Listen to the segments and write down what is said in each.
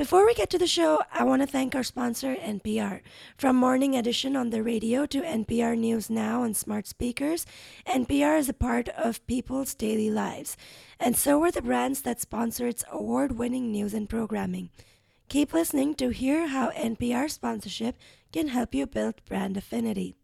Before we get to the show, I want to thank our sponsor, NPR. From Morning Edition on the radio to NPR News Now on smart speakers, NPR is a part of people's daily lives. And so are the brands that sponsor its award winning news and programming. Keep listening to hear how NPR sponsorship can help you build brand affinity.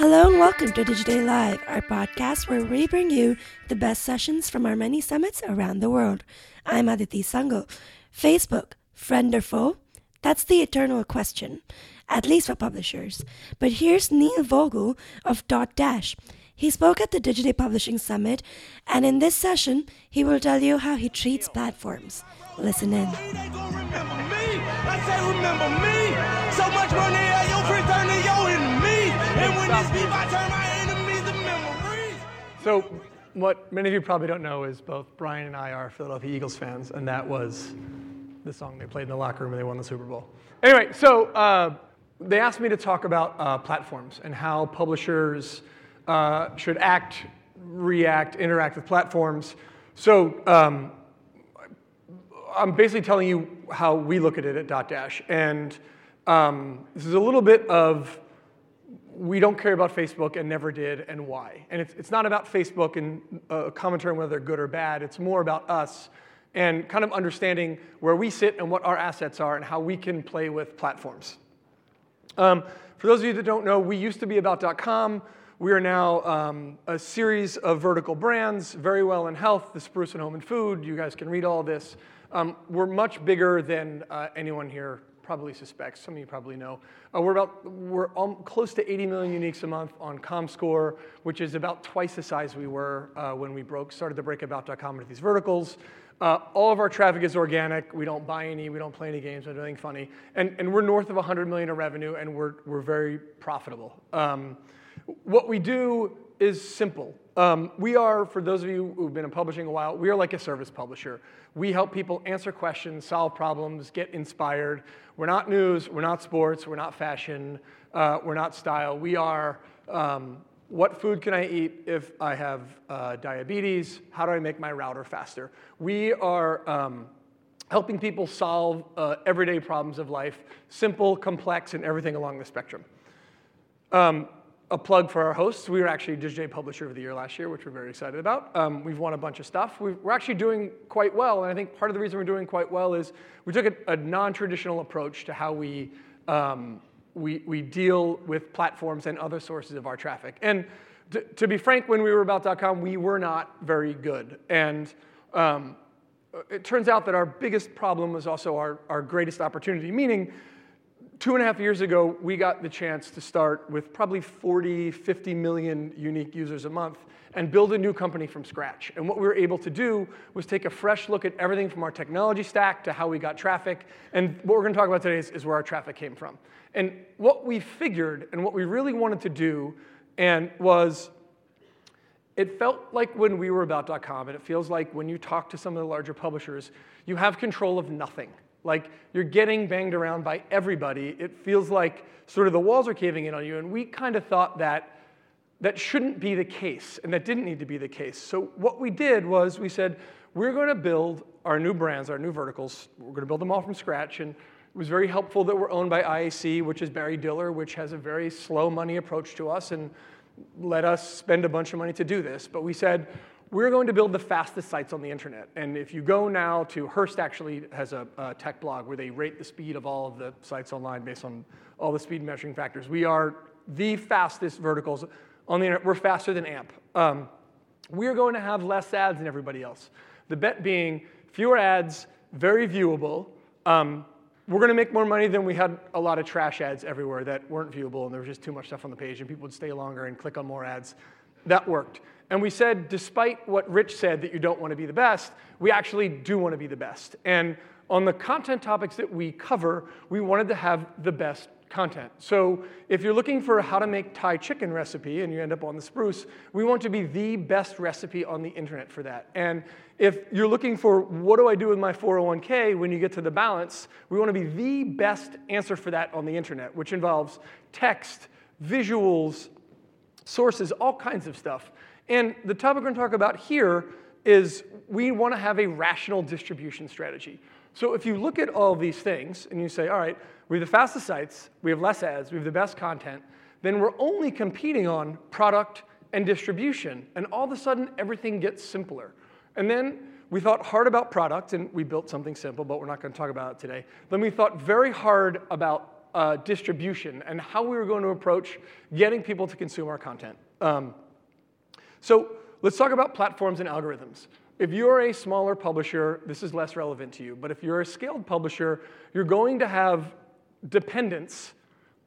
Hello and welcome to Digiday Live, our podcast where we bring you the best sessions from our many summits around the world. I'm Aditi Sangal. Facebook, friend or foe? That's the eternal question, at least for publishers. But here's Neil Vogel of Dotdash. He spoke at the Digiday Publishing Summit, and in this session, he will tell you how he treats platforms. Listen in. So, what many of you probably don't know is both Brian and I are Philadelphia Eagles fans, and that was the song they played in the locker room when they won the Super Bowl. Anyway, so uh, they asked me to talk about uh, platforms and how publishers uh, should act, react, interact with platforms. So, um, I'm basically telling you how we look at it at Dotdash, and um, this is a little bit of we don't care about Facebook and never did, and why. And it's, it's not about Facebook and uh, a commentary on whether they're good or bad. It's more about us and kind of understanding where we sit and what our assets are and how we can play with platforms. Um, for those of you that don't know, we used to be about.com. We are now um, a series of vertical brands, Verywell in health, the Spruce and home and food. You guys can read all this. Um, we're much bigger than uh, anyone here probably suspects. Some of you probably know. Uh, we're about we're close to 80 million uniques a month on ComScore, which is about twice the size we were uh, when we broke started to break about.com into these verticals. Uh, all of our traffic is organic. We don't buy any. We don't play any games. We don't do anything funny. And, and we're north of 100 million in revenue, and we're, we're very profitable. Um, what we do is simple. Um, we are, for those of you who've been in publishing a while, we are like a service publisher. We help people answer questions, solve problems, get inspired. We're not news, we're not sports, we're not fashion, uh, we're not style. We are um, what food can I eat if I have uh, diabetes? How do I make my router faster? We are um, helping people solve uh, everyday problems of life, simple, complex, and everything along the spectrum. Um, a plug for our hosts. We were actually Digiday Publisher of the Year last year, which we're very excited about. Um, we've won a bunch of stuff. we are actually doing quite well, and I think part of the reason we're doing quite well is we took a, a non-traditional approach to how we, um, we, we deal with platforms and other sources of our traffic. And to, to be frank, when we were about.com, we were not very good. And um, it turns out that our biggest problem was also our, our greatest opportunity, meaning two and a half years ago, we got the chance to start with probably 40, 50 million unique users a month and build a new company from scratch. And what we were able to do was take a fresh look at everything from our technology stack to how we got traffic. And what we're going to talk about today is, is where our traffic came from. And what we figured and what we really wanted to do and was it felt like when we were about.com, and it feels like when you talk to some of the larger publishers, you have control of nothing. Like you're getting banged around by everybody. It feels like sort of the walls are caving in on you. And we kind of thought that that shouldn't be the case and that didn't need to be the case. So what we did was we said, we're going to build our new brands, our new verticals. We're going to build them all from scratch. And it was very helpful that we're owned by IAC, which is Barry Diller, which has a very slow money approach to us and let us spend a bunch of money to do this. But we said, we're going to build the fastest sites on the internet. And if you go now to, Hearst actually has a, a, tech blog where they rate the speed of all of the sites online based on all the speed measuring factors. We are the fastest verticals on the internet. We're faster than AMP. Um, we're going to have less ads than everybody else. The bet being fewer ads, very viewable. Um, we're going to make more money than we had a lot of trash ads everywhere that weren't viewable and there was just too much stuff on the page and people would stay longer and click on more ads. That worked. And we said, despite what Rich said that you don't want to be the best, we actually do want to be the best. And on the content topics that we cover, we wanted to have the best content. So if you're looking for how to make Thai chicken recipe and you end up on the spruce, we want to be the best recipe on the internet for that. And if you're looking for what do I do with my 401k when you get to the balance, we want to be the best answer for that on the internet, which involves text, visuals, sources, all kinds of stuff. And the topic we're going to talk about here is we want to have a rational distribution strategy. So if you look at all these things and you say, all right, we have the fastest sites, we have less ads, we have the best content, then we're only competing on product and distribution. And all of a sudden, everything gets simpler. And then we thought hard about product, and we built something simple, but we're not going to talk about it today. Then we thought very hard about uh, distribution and how we were going to approach getting people to consume our content. Um, so let's talk about platforms and algorithms. If you're a smaller publisher, this is less relevant to you. But if you're a scaled publisher, you're going to have dependence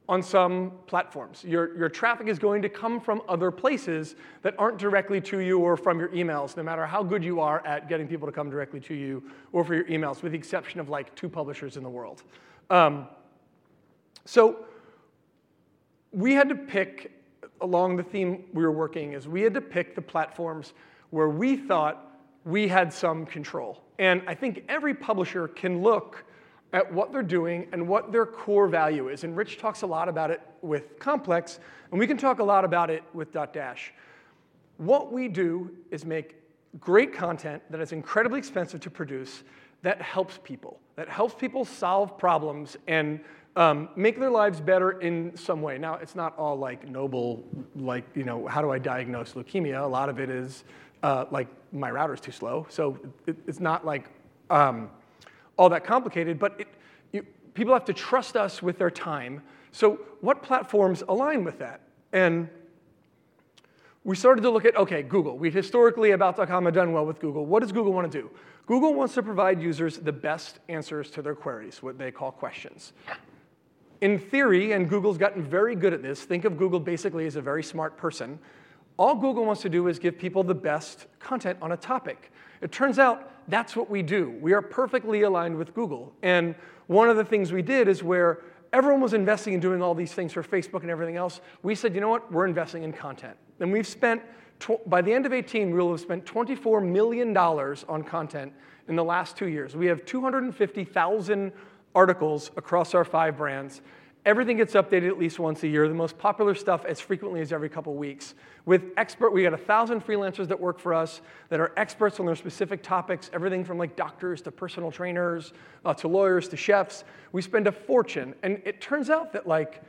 on some platforms. Your, your traffic is going to come from other places that aren't directly to you or from your emails, no matter how good you are at getting people to come directly to you or for your emails, with the exception of like two publishers in the world. Um, so we had to pick, along the theme we were working, is we had to pick the platforms where we thought we had some control. And I think every publisher can look at what they're doing and what their core value is. And Rich talks a lot about it with Complex, and we can talk a lot about it with Dotdash. What we do is make great content that is incredibly expensive to produce that helps people, that helps people solve problems and um, make their lives better in some way. Now, it's not all like noble, like, you know, how do I diagnose leukemia? A lot of it is uh, like my router's too slow. So it, it's not like, um, all that complicated, but it, you, people have to trust us with their time. So, what platforms align with that? And we started to look at okay, Google. We historically, About.com have done well with Google. What does Google want to do? Google wants to provide users the best answers to their queries, what they call questions. In theory, and Google's gotten very good at this, think of Google basically as a very smart person. All Google wants to do is give people the best content on a topic. It turns out that's what we do. We are perfectly aligned with Google. And one of the things we did is where everyone was investing in doing all these things for Facebook and everything else, we said, you know what, we're investing in content. And we've spent, by the end of 18, we will have spent $24 million on content in the last two years. We have 250,000 articles across our five brands. Everything gets updated at least once a year. The most popular stuff as frequently as every couple weeks. With expert, we got a thousand freelancers that work for us that are experts on their specific topics, everything from like doctors to personal trainers uh, to lawyers to chefs. We spend a fortune, and it turns out that like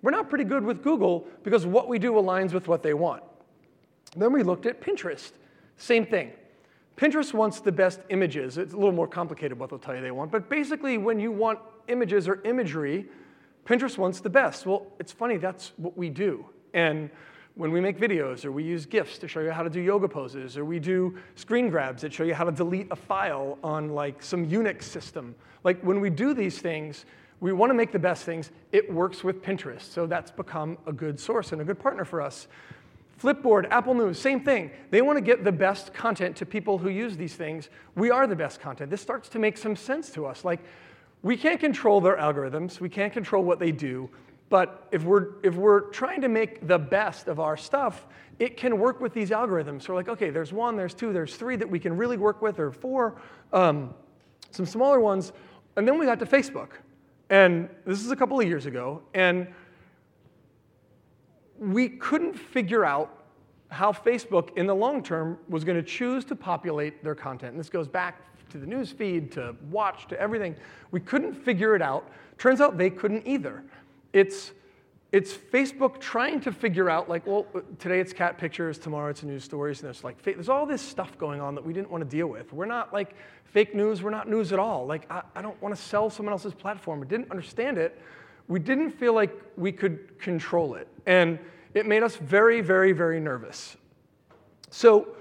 we're not pretty good with Google because what we do aligns with what they want. Then we looked at Pinterest. Same thing. Pinterest wants the best images. It's a little more complicated what they'll tell you they want, but basically, when you want images or imagery, Pinterest wants the best. Well, it's funny, that's what we do. And when we make videos, or we use GIFs to show you how to do yoga poses, or we do screen grabs that show you how to delete a file on like some Unix system. Like when we do these things, we want to make the best things. It works with Pinterest, so that's become a good source and a good partner for us. Flipboard, Apple News, same thing. They want to get the best content to people who use these things. We are the best content. This starts to make some sense to us. Like we can't control their algorithms, we can't control what they do, but if we're, if we're trying to make the best of our stuff, it can work with these algorithms. So we're like, okay, there's one, there's two, there's three that we can really work with, or four, um, some smaller ones. And then we got to Facebook. And this is a couple of years ago, and we couldn't figure out how Facebook in the long term was going to choose to populate their content. And this goes back to the news feed, to watch, to everything. We couldn't figure it out. Turns out they couldn't either. It's, it's Facebook trying to figure out, like, well, today it's cat pictures, tomorrow it's news stories, and there's like, there's all this stuff going on that we didn't want to deal with. We're not like fake news, we're not news at all. Like, I, I don't want to sell someone else's platform. We didn't understand it. We didn't feel like we could control it. And it made us very, very, very nervous. So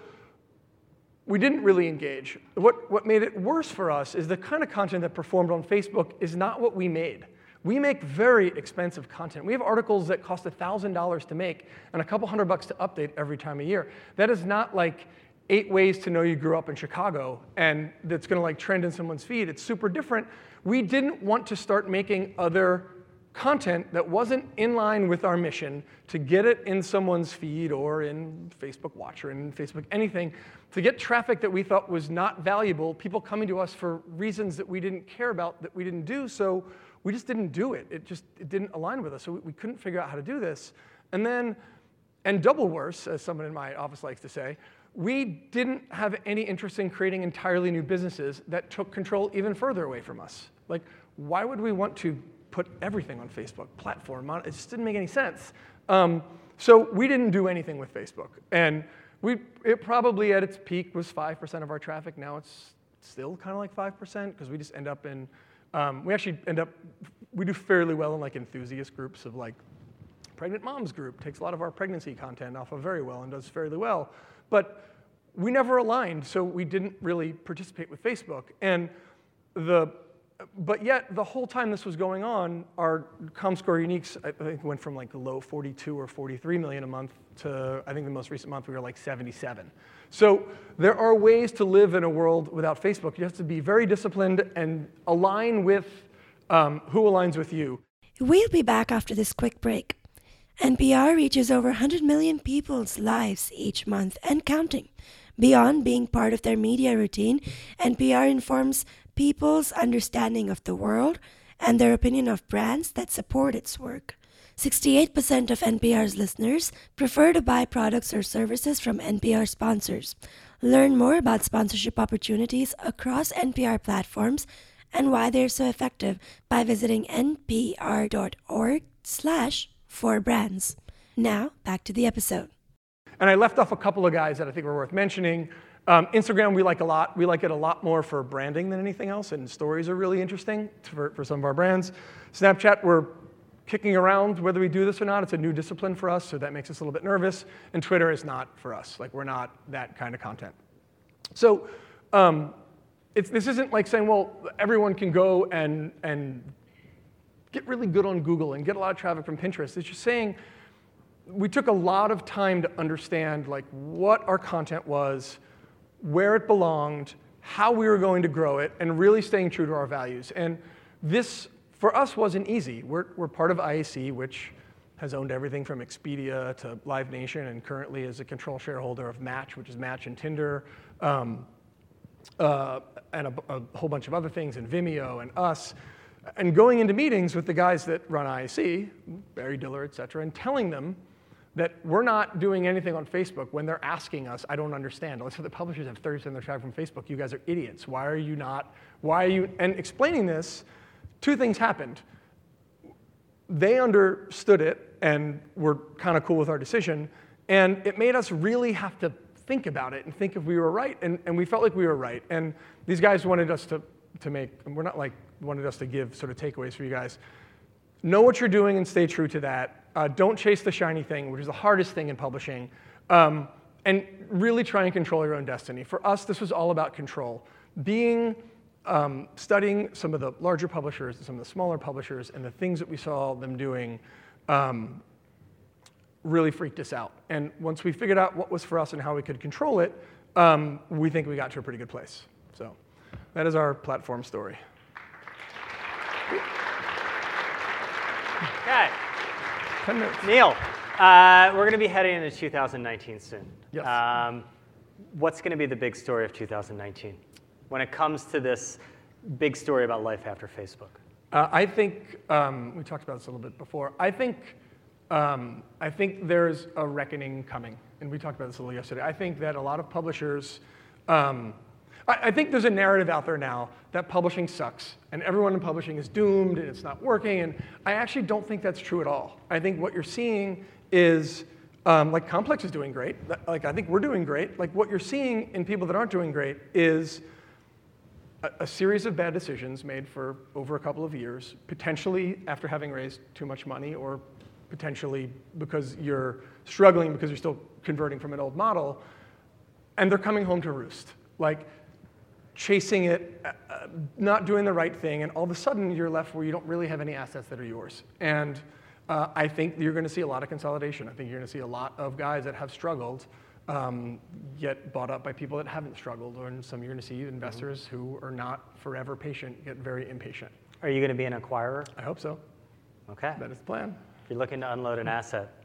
we didn't really engage. What, what made it worse for us is the kind of content that performed on Facebook is not what we made. We make very expensive content. We have articles that cost $1,000 to make and a couple hundred bucks to update every time a year. That is not like eight ways to know you grew up in Chicago and that's gonna like trend in someone's feed. It's super different. We didn't want to start making other content that wasn't in line with our mission to get it in someone's feed or in Facebook Watch or in Facebook anything, to get traffic that we thought was not valuable, people coming to us for reasons that we didn't care about, that we didn't do, so we just didn't do it. It just it didn't align with us, so we, we couldn't figure out how to do this. And then and double worse, as someone in my office likes to say, we didn't have any interest in creating entirely new businesses that took control even further away from us. Like, why would we want to put everything on Facebook, platform? It just didn't make any sense. Um, so we didn't do anything with Facebook. And we, it probably at its peak was 5% of our traffic. Now it's still kind of like 5% because we just end up in, um, we actually end up, we do fairly well in like enthusiast groups of like pregnant moms group takes a lot of our pregnancy content off of Verywell and does fairly well. But we never aligned, so we didn't really participate with Facebook. And the, but yet the whole time this was going on, our ComScore uniques I think went from like low 42 or 43 million a month to I think the most recent month we were like 77. So there are ways to live in a world without Facebook. You have to be very disciplined and align with um, who aligns with you. We'll be back after this quick break. NPR reaches over 100 million people's lives each month and counting. Beyond being part of their media routine, NPR informs people's understanding of the world and their opinion of brands that support its work. 68% of NPR's listeners prefer to buy products or services from NPR sponsors. Learn more about sponsorship opportunities across NPR platforms and why they're so effective by visiting npr.org slash for brands. Now, back to the episode. And I left off a couple of guys that I think were worth mentioning. Um, Instagram, we like a lot. We like it a lot more for branding than anything else, and stories are really interesting for, for some of our brands. Snapchat, we're kicking around whether we do this or not. It's a new discipline for us, so that makes us a little bit nervous. And Twitter is not for us. Like, we're not that kind of content. So, um, this isn't like saying, well, everyone can go and, and get really good on Google and get a lot of traffic from Pinterest. It's just saying we took a lot of time to understand like what our content was, where it belonged, how we were going to grow it, and really staying true to our values. And this, for us, wasn't easy. We're, we're part of IAC, which has owned everything from Expedia to Live Nation, and currently is a control shareholder of Match, which is Match and Tinder, um, uh, and a, a, whole bunch of other things, and Vimeo and us and going into meetings with the guys that run IAC, Barry Diller, et cetera, and telling them that we're not doing anything on Facebook when they're asking us, I don't understand. Let's say the publishers have 30% of their traffic from Facebook. You guys are idiots. Why are you not? Why are you? And explaining this, two things happened. They understood it and were kind of cool with our decision. And it made us really have to think about it and think if we were right. And, and we felt like we were right. And these guys wanted us to, to make, we're not like wanted us to give sort of takeaways for you guys. Know what you're doing and stay true to that. Uh, don't chase the shiny thing, which is the hardest thing in publishing. Um, and really try and control your own destiny. For us, this was all about control. Being, um, studying some of the larger publishers and some of the smaller publishers and the things that we saw them doing um, really freaked us out. And once we figured out what was for us and how we could control it, um, we think we got to a pretty good place. So that is our platform story. Okay. 10 minutes. Neil, uh, we're going to be heading into 2019 soon. Yes. Um, what's going to be the big story of 2019 when it comes to this big story about life after Facebook? Uh, I think um, we talked about this a little bit before. I think um, I think there's a reckoning coming, and we talked about this a little yesterday. I think that a lot of publishers um, I, think there's a narrative out there now that publishing sucks and everyone in publishing is doomed and it's not working. And I actually don't think that's true at all. I think what you're seeing is um, like Complex is doing great. Like I think we're doing great. Like what you're seeing in people that aren't doing great is a, a series of bad decisions made for over a couple of years, potentially after having raised too much money or potentially because you're struggling because you're still converting from an old model, and they're coming home to roost. Like chasing it, uh, uh, not doing the right thing, and all of a sudden you're left where you don't really have any assets that are yours. And uh, I think you're going to see a lot of consolidation. I think you're going to see a lot of guys that have struggled um, get bought up by people that haven't struggled, or some you're going to see investors mm-hmm. who are not forever patient get very impatient. Are you going to be an acquirer? I hope so. Okay. That is the plan. If you're looking to unload an asset,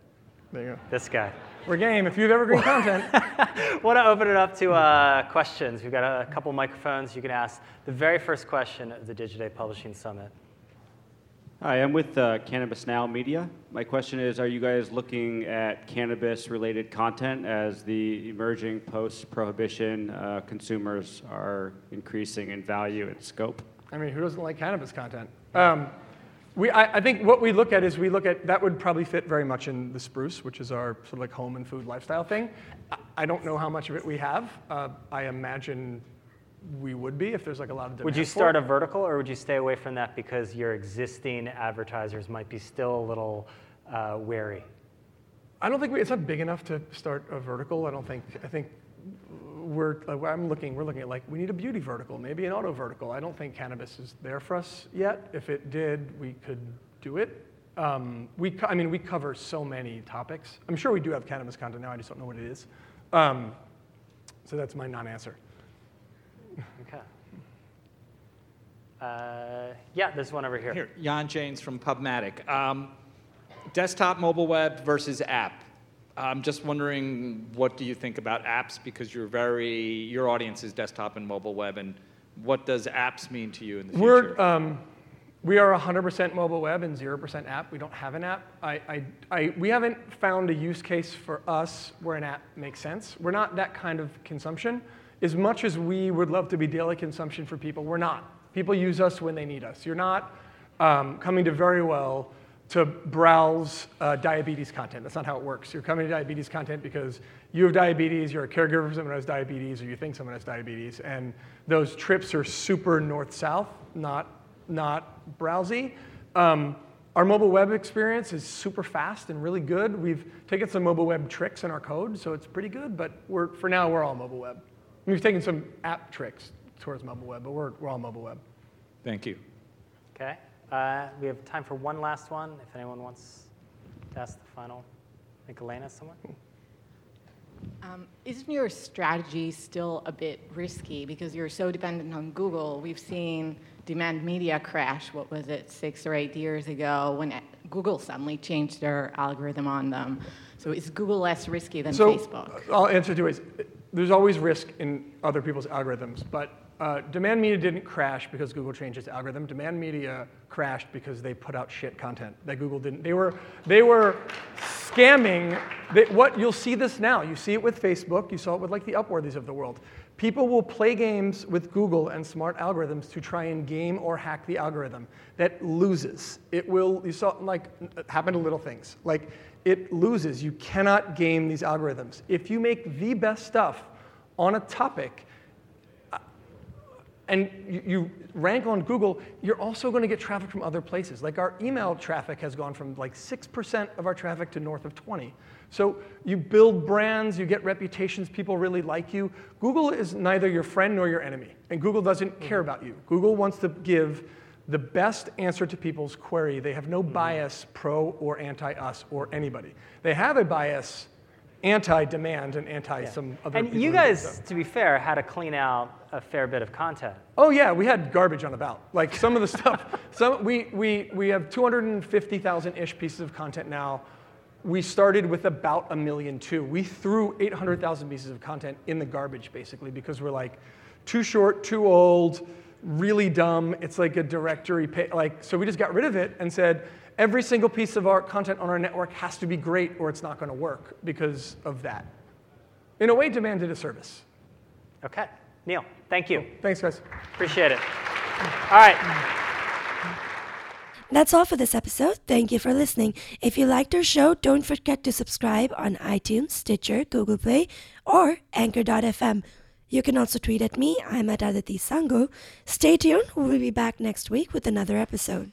there you go. This guy. We're game. If you have evergreen content. Want to open it up to uh, questions. We've got a couple microphones you can ask. The very first question of the Digiday Publishing Summit. Hi, I'm with uh, Cannabis Now Media. My question is Are you guys looking at cannabis related content as the emerging post prohibition uh, consumers are increasing in value and scope? I mean, who doesn't like cannabis content? Um, we, I, I, think what we look at is we look at that would probably fit very much in the spruce, which is our sort of like home and food lifestyle thing. I, I don't know how much of it we have. Uh, I imagine we would be if there's like a lot of demand. Would you start a vertical or would you stay away from that because your existing advertisers might be still a little uh, wary? I don't think we, it's not big enough to start a vertical. I don't think. I think we're. I'm looking. We're looking at like we need a beauty vertical, maybe an auto vertical. I don't think cannabis is there for us yet. If it did, we could do it. Um, we. I mean, we cover so many topics. I'm sure we do have cannabis content now. I just don't know what it is. Um, so that's my non-answer. Okay. Uh, yeah, there's one over here. Here, Jan James from Pubmatic. Um, desktop, mobile web versus app. I'm just wondering, what do you think about apps? Because you're very, your audience is desktop and mobile web, and what does apps mean to you in the future? We're, um, we are 100% mobile web and 0% app. We don't have an app. I, I, I, we haven't found a use case for us where an app makes sense. We're not that kind of consumption as much as we would love to be daily consumption for people, we're not. People use us when they need us. You're not um, coming to Verywell to browse uh, diabetes content. That's not how it works. You're coming to diabetes content because you have diabetes, you're a caregiver for someone who has diabetes, or you think someone has diabetes, and those trips are super north-south, not, not browsy. Um, our mobile web experience is super fast and really good. We've taken some mobile web tricks in our code, so it's pretty good, but we're, for now, we're all mobile web. We've taken some app tricks towards mobile web, but we're, we're all mobile web. Thank you. Okay. Uh, we have time for one last one. If anyone wants to ask the final. I think Elena, someone? Um, isn't your strategy still a bit risky because you're so dependent on Google? We've seen demand media crash, what was it, six or eight years ago when Google suddenly changed their algorithm on them. So is Google less risky than so, Facebook? I'll answer two ways there's always risk in other people's algorithms, but uh, demand media didn't crash because Google changed its algorithm. Demand media crashed because they put out shit content that Google didn't. They were, they were scamming. They, what you'll see this now. You see it with Facebook. You saw it with like the Upworthies of the world. People will play games with Google and smart algorithms to try and game or hack the algorithm. That loses. It will. You saw like happen to little things like it loses. You cannot game these algorithms. If you make the best stuff on a topic and you, you rank on Google, you're also going to get traffic from other places. Like our email traffic has gone from like 6% of our traffic to north of 20. So you build brands, you get reputations, people really like you. Google is neither your friend nor your enemy, and Google doesn't care about you. Google wants to give the best answer to people's query. They have no mm-hmm. bias pro or anti us or anybody. They have a bias anti demand and anti yeah. some other And you guys, to be fair, had to clean out a fair bit of content. Oh, yeah, we had garbage on about. Like some of the stuff, some, we, we, we have 250,000 ish pieces of content now. We started with about a million too. We threw 800,000 pieces of content in the garbage basically because we're like, too short, too old really dumb. It's like a directory, pay, like, so we just got rid of it and said, every single piece of our content on our network has to be great or it's not going to work because of that. In a way, demanded a service. Okay. Neil, thank you. Thanks, guys. Appreciate it. All right. That's all for this episode. Thank you for listening. If you liked our show, don't forget to subscribe on iTunes, Stitcher, Google Play, or Anchor.fm. You can also tweet at me. I'm at Aditi Sangal. Stay tuned. We'll be back next week with another episode.